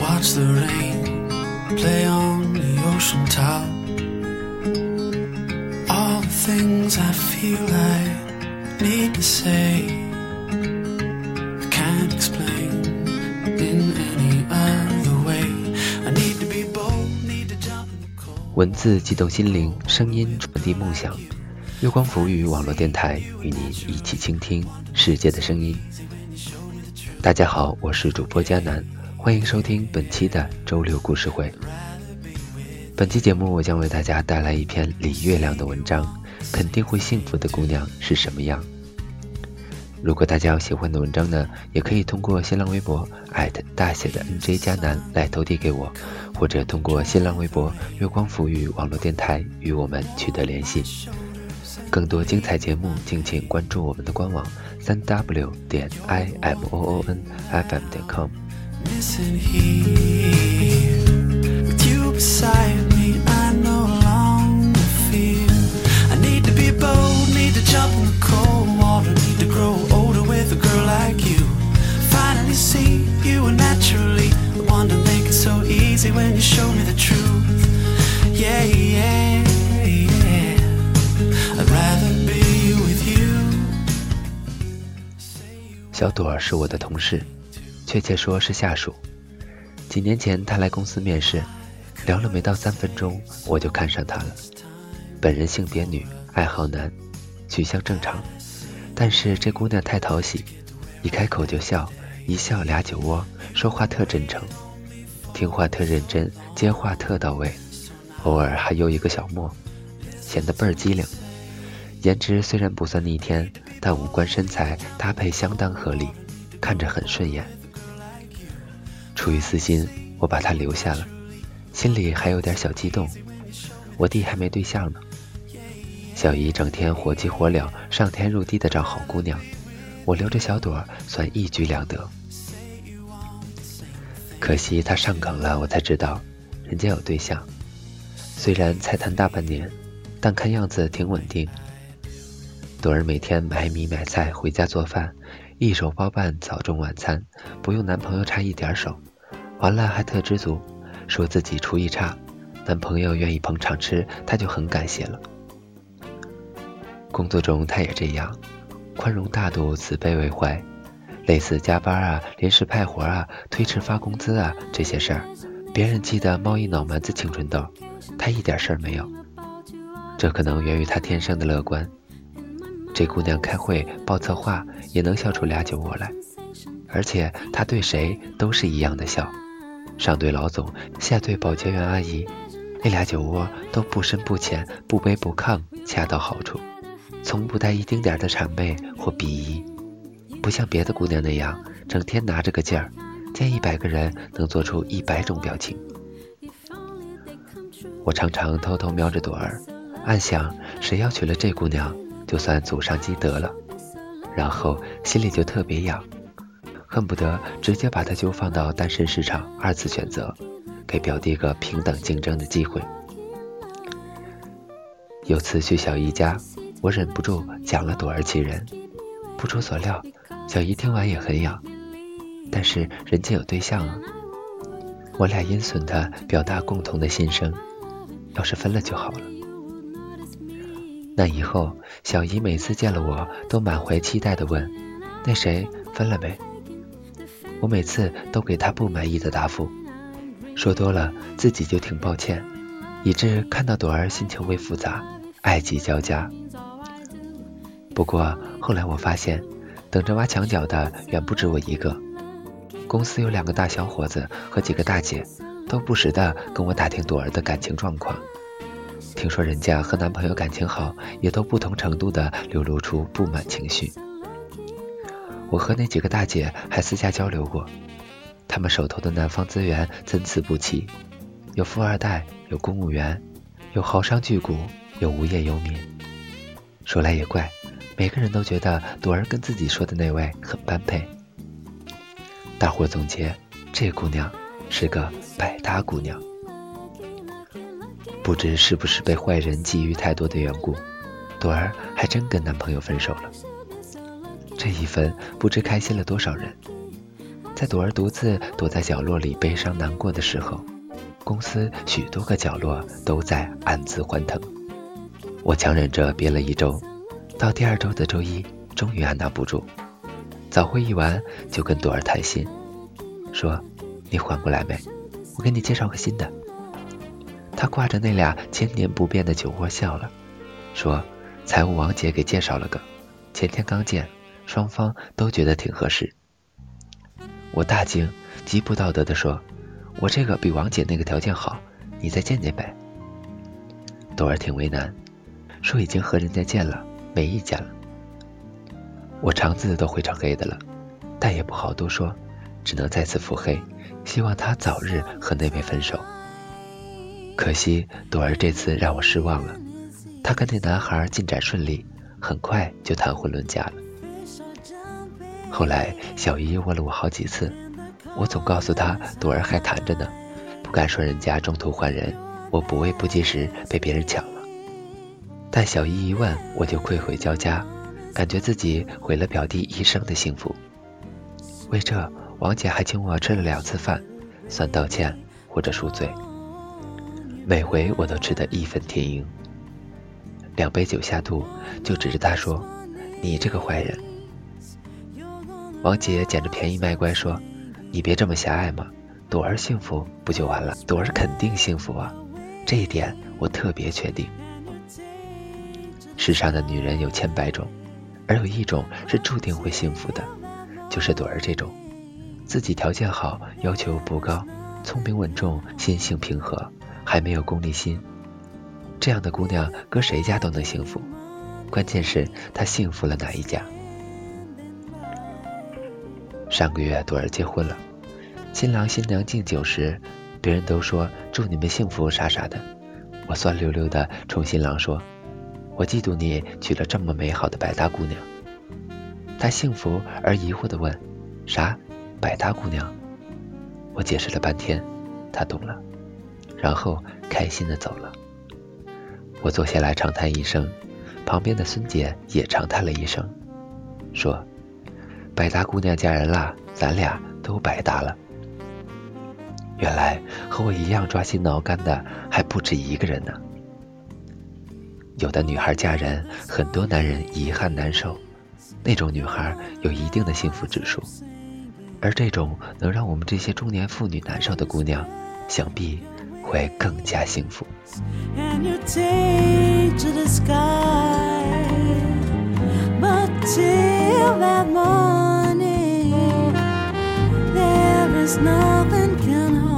Watch the rain play on the ocean top. All the things I feel I need to say, I can't explain in any other way. I need to be bold, need to jump in the cold. 文字激动心灵，声音传递梦想。月光浮语网络电台与您一起倾听世界的声音。大家好，我是主播佳楠，欢迎收听本期的周六故事会。本期节目我将为大家带来一篇李月亮的文章，肯定会幸福的姑娘是什么样？如果大家有喜欢的文章呢，也可以通过新浪微博大写的 NJ 加南来投递给我，或者通过新浪微博月光浮语网络电台与我们取得联系。更多精彩节目，敬请关注我们的官网三 w 点 i m o o n f m 点 com。小朵儿是我的同事，确切说是下属。几年前她来公司面试，聊了没到三分钟，我就看上她了。本人性别女，爱好男，取向正常。但是这姑娘太讨喜，一开口就笑，一笑俩酒窝，说话特真诚，听话特认真，接话特到位，偶尔还有一个小莫，显得倍儿机灵。颜值虽然不算逆天，但五官身材搭配相当合理，看着很顺眼。出于私心，我把她留下了，心里还有点小激动。我弟还没对象呢，小姨整天火急火燎、上天入地的找好姑娘，我留着小朵算一举两得。可惜她上岗了，我才知道人家有对象，虽然才谈大半年，但看样子挺稳定。朵儿每天买米买菜回家做饭，一手包办早中晚餐，不用男朋友插一点手。完了还特知足，说自己厨艺差，男朋友愿意捧场吃，她就很感谢了。工作中她也这样，宽容大度，慈悲为怀。类似加班啊、临时派活啊、推迟发工资啊这些事儿，别人气得冒一脑门子青春痘，她一点事儿没有。这可能源于她天生的乐观。这姑娘开会报策划也能笑出俩酒窝来，而且她对谁都是一样的笑，上对老总，下对保洁员阿姨，那俩酒窝都不深不浅，不卑不亢，恰到好处，从不带一丁点的谄媚或鄙夷，不像别的姑娘那样整天拿着个劲儿，见一百个人能做出一百种表情。我常常偷偷瞄着朵儿，暗想谁要娶了这姑娘。就算祖上积德了，然后心里就特别痒，恨不得直接把他就放到单身市场二次选择，给表弟个平等竞争的机会。有次去小姨家，我忍不住讲了朵儿其人，不出所料，小姨听完也很痒，但是人家有对象啊。我俩阴损的表达共同的心声，要是分了就好了。那以后，小姨每次见了我都满怀期待地问：“那谁分了没？”我每次都给她不满意的答复，说多了自己就挺抱歉，以致看到朵儿心情微复杂，爱忌交加。不过后来我发现，等着挖墙脚的远不止我一个，公司有两个大小伙子和几个大姐，都不时地跟我打听朵儿的感情状况。听说人家和男朋友感情好，也都不同程度的流露出不满情绪。我和那几个大姐还私下交流过，她们手头的男方资源参差不齐，有富二代，有公务员，有豪商巨贾，有无业游民。说来也怪，每个人都觉得朵儿跟自己说的那位很般配。大伙总结，这姑娘是个百搭姑娘。不知是不是被坏人觊觎太多的缘故，朵儿还真跟男朋友分手了。这一分，不知开心了多少人。在朵儿独自躲在角落里悲伤难过的时候，公司许多个角落都在暗自欢腾。我强忍着憋了一周，到第二周的周一，终于按捺不住，早会议完就跟朵儿谈心，说：“你缓过来没？我给你介绍个新的。”他挂着那俩千年不变的酒窝笑了，说：“财务王姐给介绍了个，前天刚见，双方都觉得挺合适。”我大惊，极不道德地说：“我这个比王姐那个条件好，你再见见呗。”朵儿挺为难，说已经和人家见了，没意见了。我肠子都灰成黑的了，但也不好多说，只能再次腹黑，希望他早日和那位分手。可惜朵儿这次让我失望了，她跟那男孩进展顺利，很快就谈婚论嫁了。后来，小姨问了我好几次，我总告诉她朵儿还谈着呢，不敢说人家中途换人，我补位不及时被别人抢了。但小姨一问，我就愧悔交加，感觉自己毁了表弟一生的幸福。为这，王姐还请我吃了两次饭，算道歉或者赎罪。每回我都吃得义愤填膺。两杯酒下肚，就指着他说：“你这个坏人。”王姐捡着便宜卖乖说：“你别这么狭隘嘛，朵儿幸福不就完了？朵儿肯定幸福啊，这一点我特别确定。世上的女人有千百种，而有一种是注定会幸福的，就是朵儿这种，自己条件好，要求不高，聪明稳重，心性平和，还没有功利心。这样的姑娘搁谁家都能幸福，关键是她幸福了哪一家。”上个月朵儿结婚了，新郎新娘敬酒时，别人都说祝你们幸福啥啥的，我酸溜溜的冲新郎说：“我嫉妒你娶了这么美好的百搭姑娘。”他幸福而疑惑的问：“啥？百搭姑娘？”我解释了半天，他懂了，然后开心的走了。我坐下来长叹一声，旁边的孙姐也长叹了一声，说。百搭姑娘嫁人啦，咱俩都百搭了。原来和我一样抓心挠肝的还不止一个人呢。有的女孩嫁人，很多男人遗憾难受，那种女孩有一定的幸福指数。而这种能让我们这些中年妇女难受的姑娘，想必会更加幸福。nothing can hold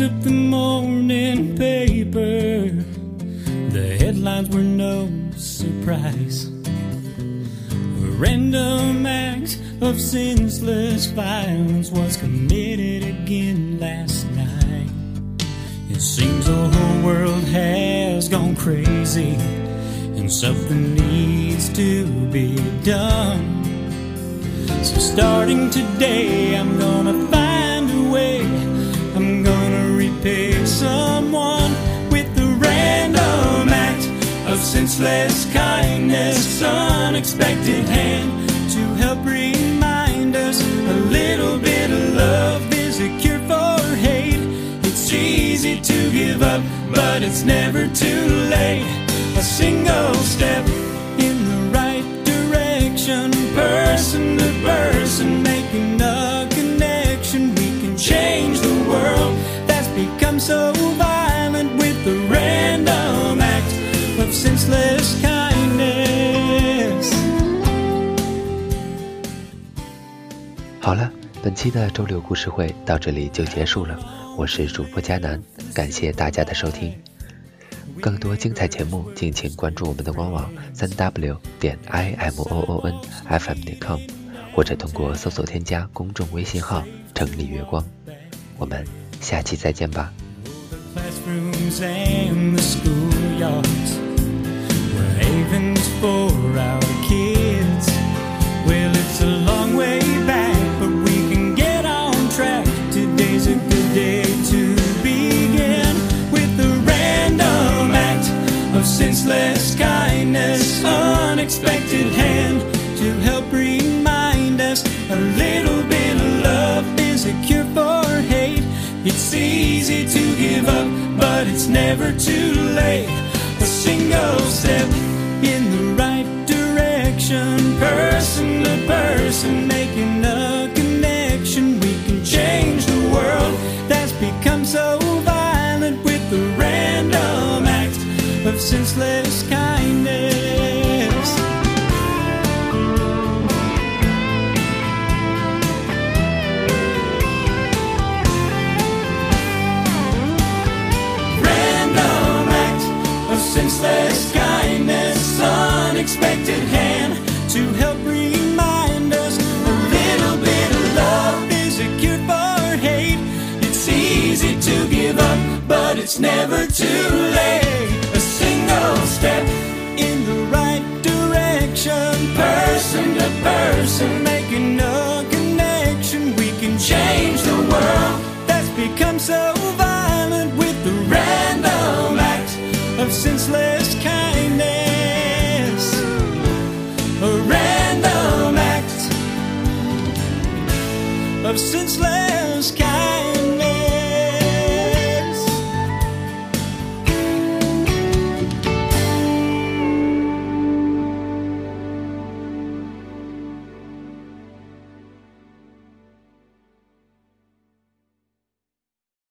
picked up the morning paper. The headlines were no surprise. A random act of senseless violence was committed again last night. It seems the whole world has gone crazy, and something needs to be done. So, starting today, I'm gonna senseless kindness, unexpected hand to help remind us a little bit of love is a cure for hate. It's easy to give up, but it's never too late. A single step in the right direction, person to person, making a connection. We can change the world that's become so kindness. 好了，本期的周六故事会到这里就结束了。我是主播佳楠，感谢大家的收听。更多精彩节目，敬请关注我们的官网三 w 点 i m o o n f m 点 com。或者通过搜索添加公众微信号“城里月光”。我们下期再见吧。Havens for our kids. Well, it's a long way back, but we can get on track. Today's a good day to begin with the random act of senseless kindness, unexpected hand to help remind us a little bit of love is a cure for hate. It's easy to give up, but it's never too late. A single step in the right direction, person to person, making a connection. We can change the world that's become so violent with the random act of senseless kindness. It's easy to give up, but it's never too late. A single step in the right direction, person to person, making a connection. We can change the world that's become so violent with the random act of senseless kindness. A random act of senseless.